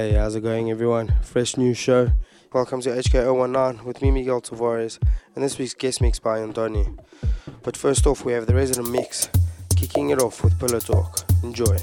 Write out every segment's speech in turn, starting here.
Hey, how's it going, everyone? Fresh new show. Welcome to HK019 with me, Miguel Tavares, and this week's guest mix by Andoni. But first off, we have the resident mix, kicking it off with Pillow Talk. Enjoy.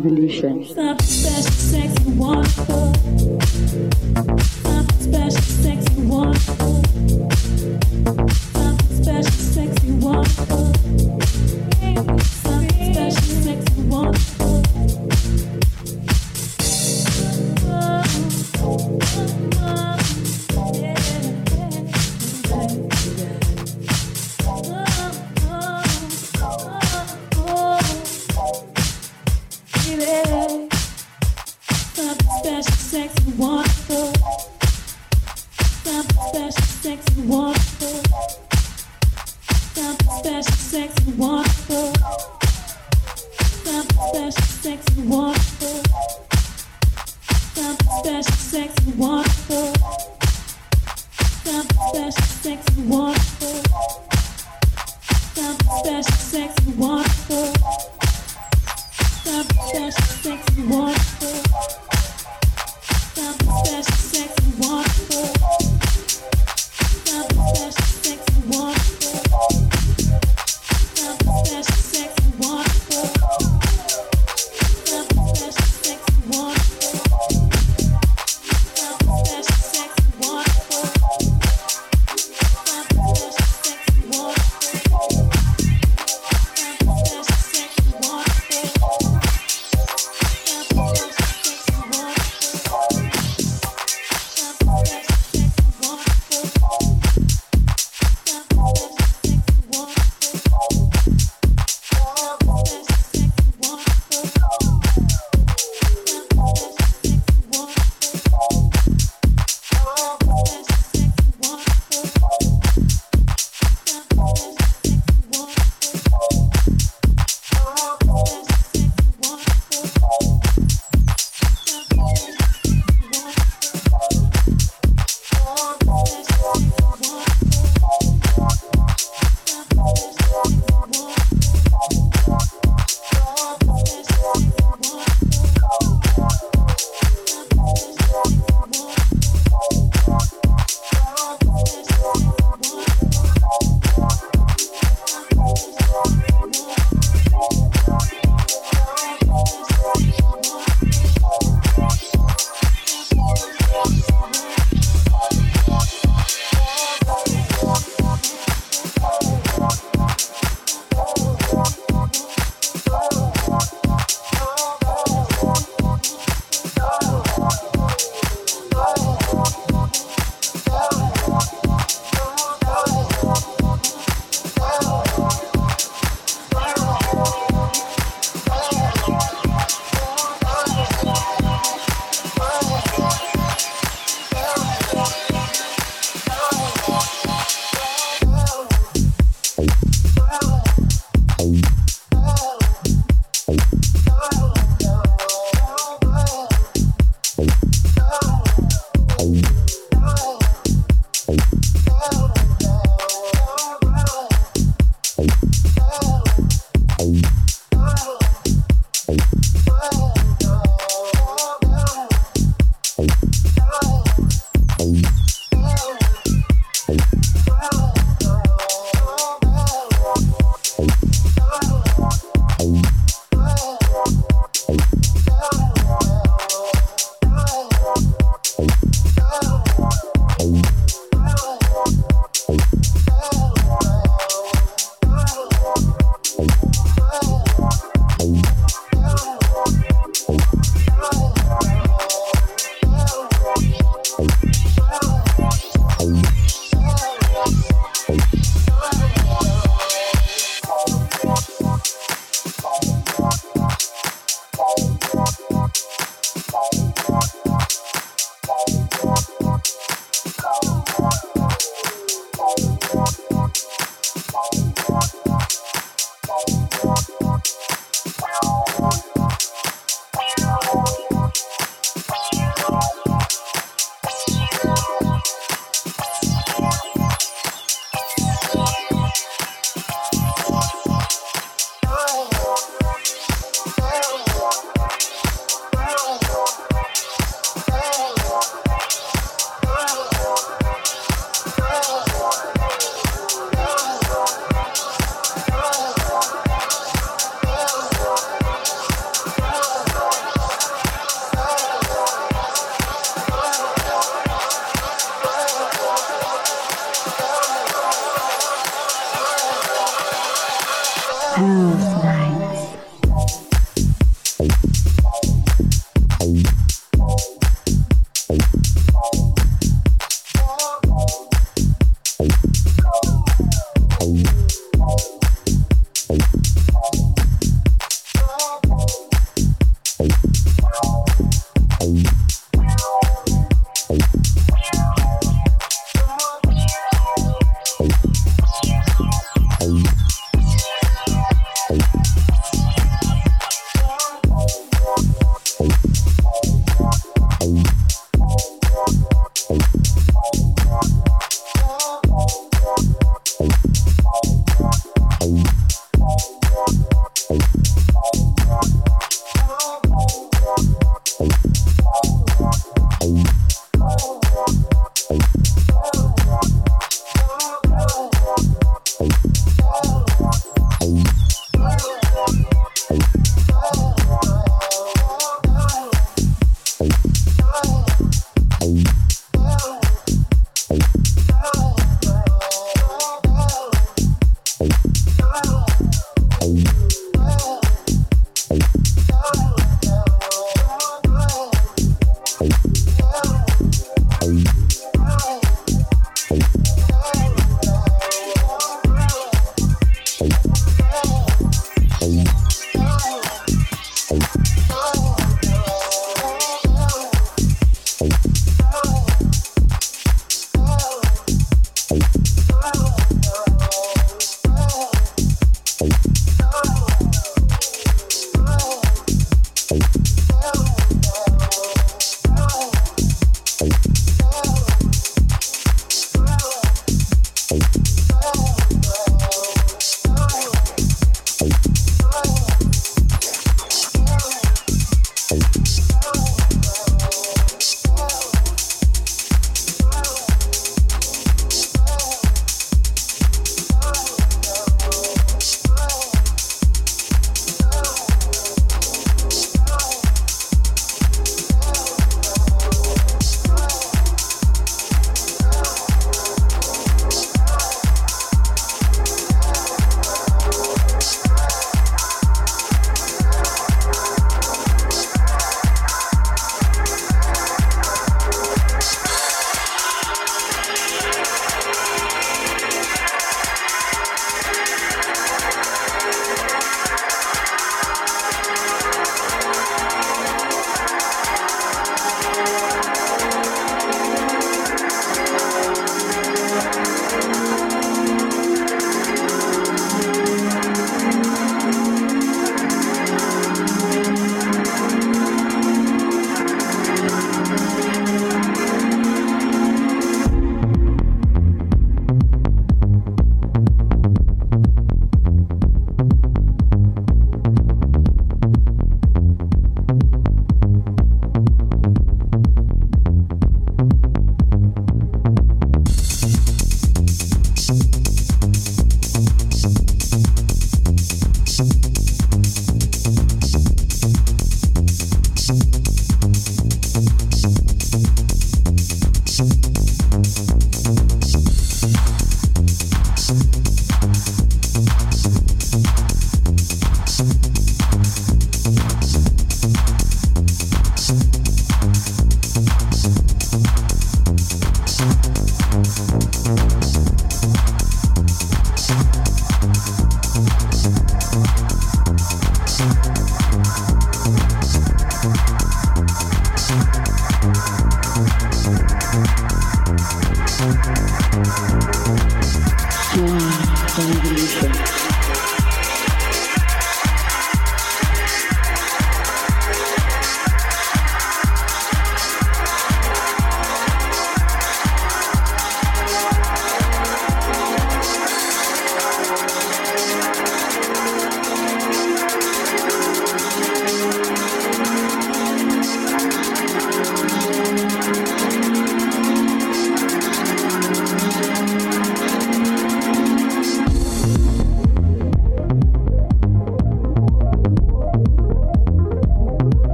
revolution.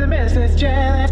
the business, Janet.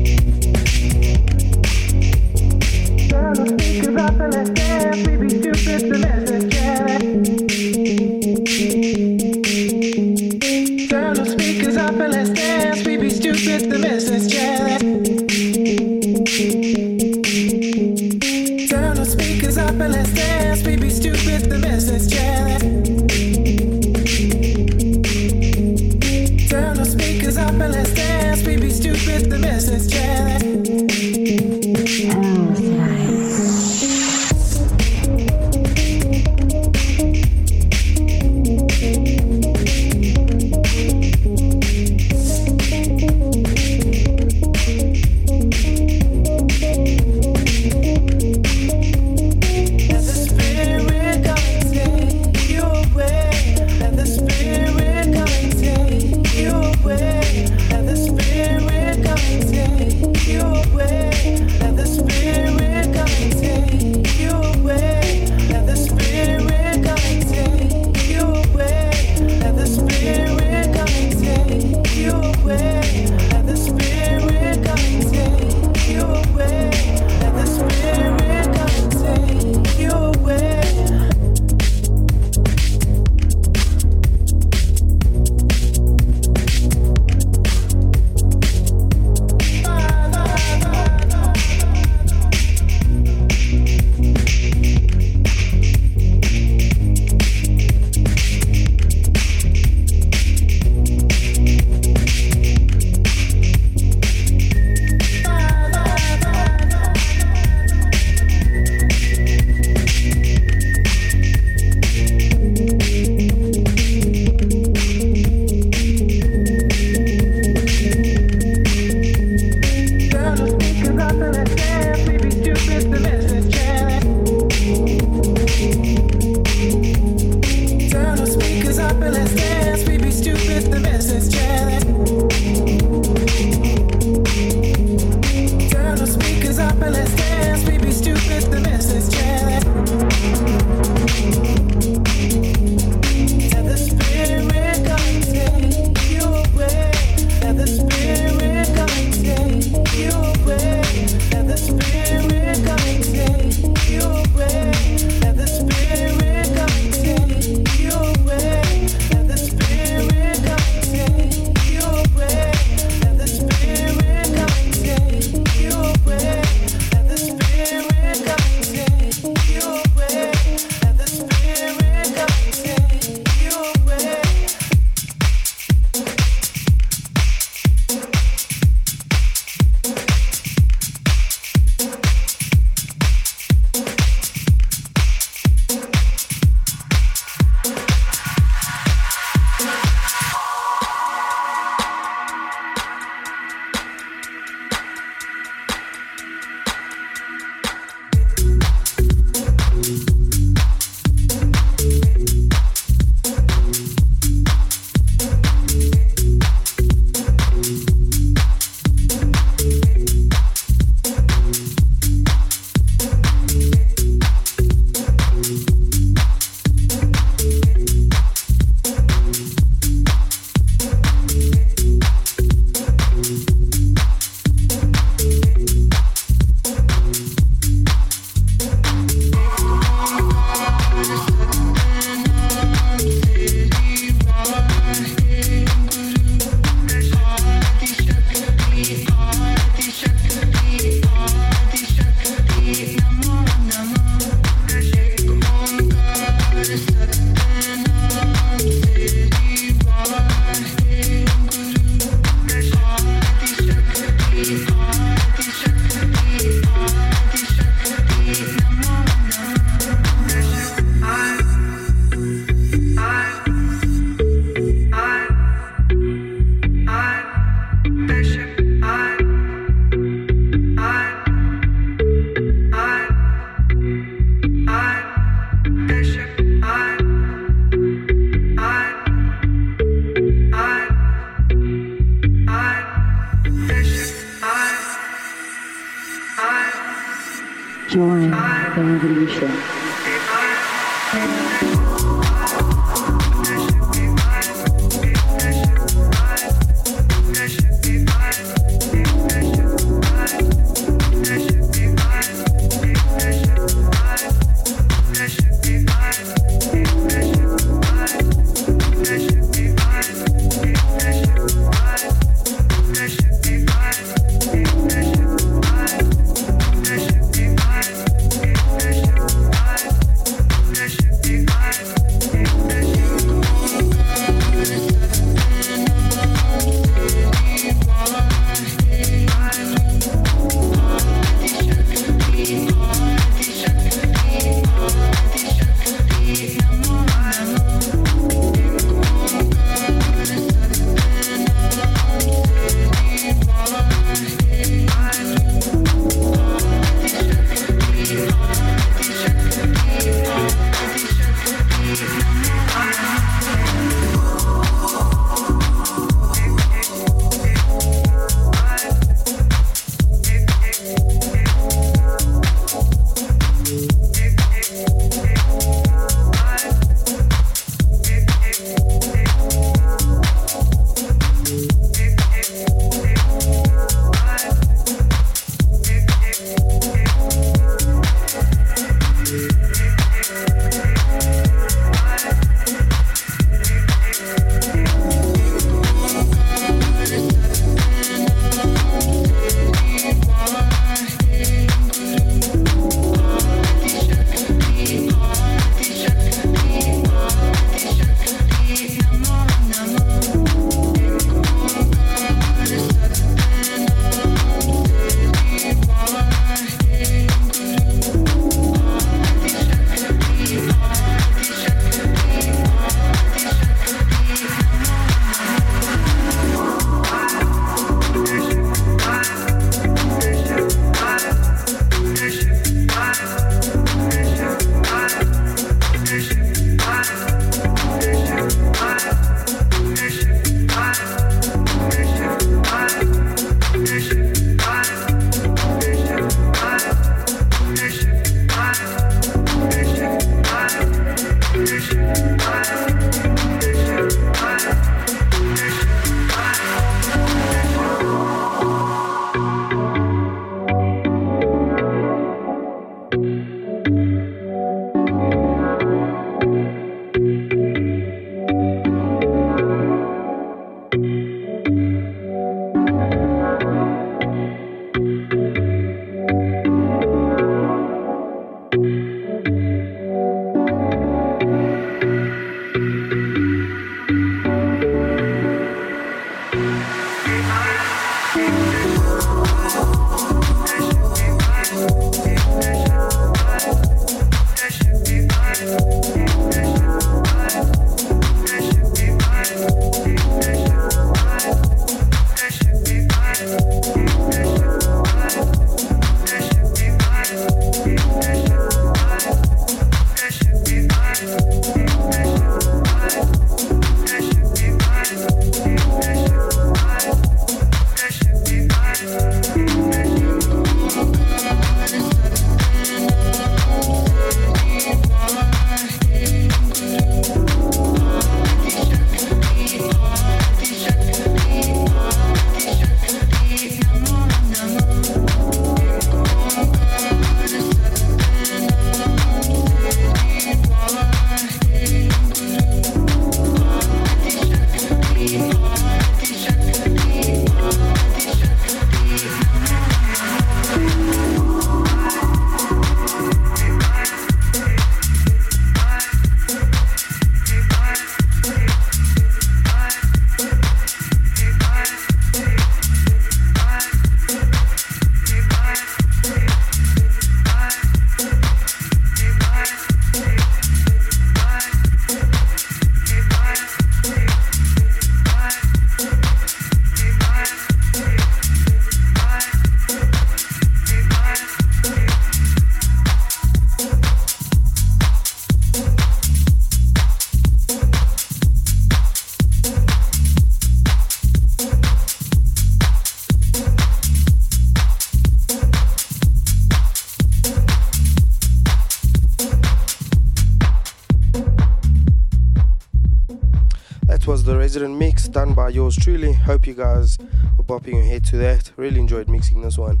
Yours truly. Hope you guys were bopping your head to that. Really enjoyed mixing this one.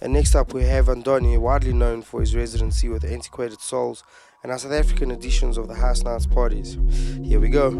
And next up we have Andoni, widely known for his residency with Antiquated Souls and our South African editions of the House Nights parties. Here we go.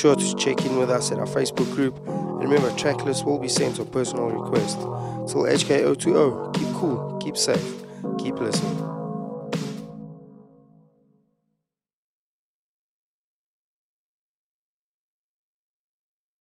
Sure to check in with us at our Facebook group. And remember, track lists will be sent on personal request. Till HK020, keep cool, keep safe.